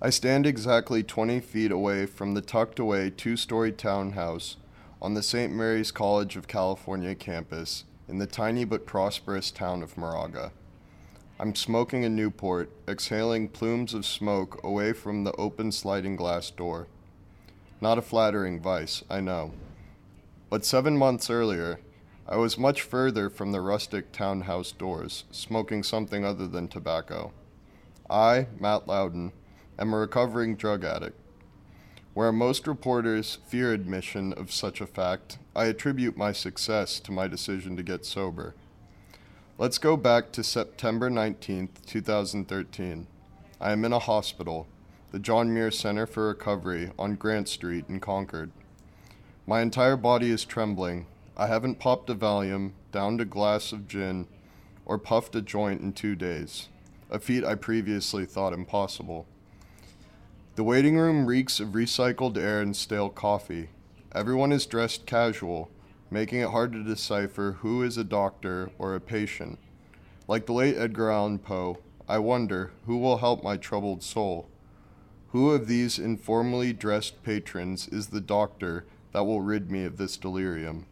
I stand exactly 20 feet away from the tucked away two story townhouse on the St. Mary's College of California campus in the tiny but prosperous town of Moraga. I'm smoking a Newport, exhaling plumes of smoke away from the open sliding glass door. Not a flattering vice, I know. But seven months earlier, I was much further from the rustic townhouse doors, smoking something other than tobacco. I, Matt Loudon, am a recovering drug addict. Where most reporters fear admission of such a fact, I attribute my success to my decision to get sober. Let's go back to September 19th, 2013. I am in a hospital, the John Muir Center for Recovery on Grant Street in Concord. My entire body is trembling. I haven't popped a Valium, downed a glass of gin, or puffed a joint in two days, a feat I previously thought impossible. The waiting room reeks of recycled air and stale coffee. Everyone is dressed casual, making it hard to decipher who is a doctor or a patient. Like the late Edgar Allan Poe, I wonder who will help my troubled soul. Who of these informally dressed patrons is the doctor that will rid me of this delirium?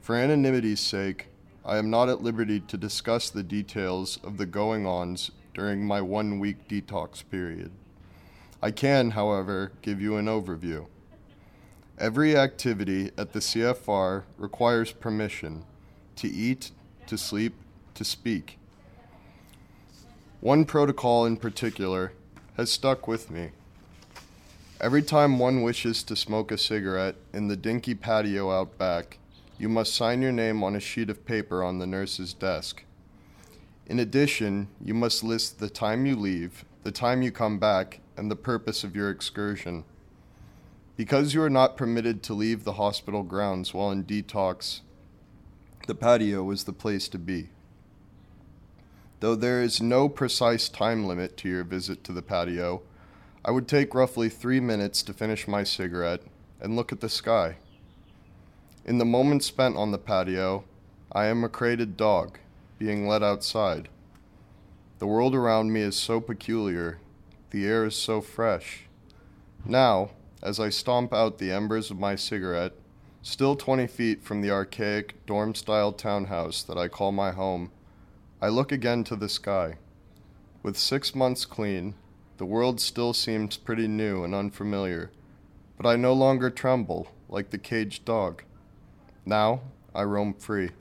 For anonymity's sake, I am not at liberty to discuss the details of the going ons during my one week detox period. I can, however, give you an overview. Every activity at the CFR requires permission to eat, to sleep, to speak. One protocol in particular has stuck with me. Every time one wishes to smoke a cigarette in the dinky patio out back, you must sign your name on a sheet of paper on the nurse's desk. In addition, you must list the time you leave, the time you come back, and the purpose of your excursion. Because you are not permitted to leave the hospital grounds while in detox, the patio is the place to be. Though there is no precise time limit to your visit to the patio, I would take roughly three minutes to finish my cigarette and look at the sky. In the moments spent on the patio, I am a crated dog being let outside. The world around me is so peculiar the air is so fresh. Now, as I stomp out the embers of my cigarette, still 20 feet from the archaic dorm style townhouse that I call my home, I look again to the sky. With six months clean, the world still seems pretty new and unfamiliar, but I no longer tremble like the caged dog. Now I roam free.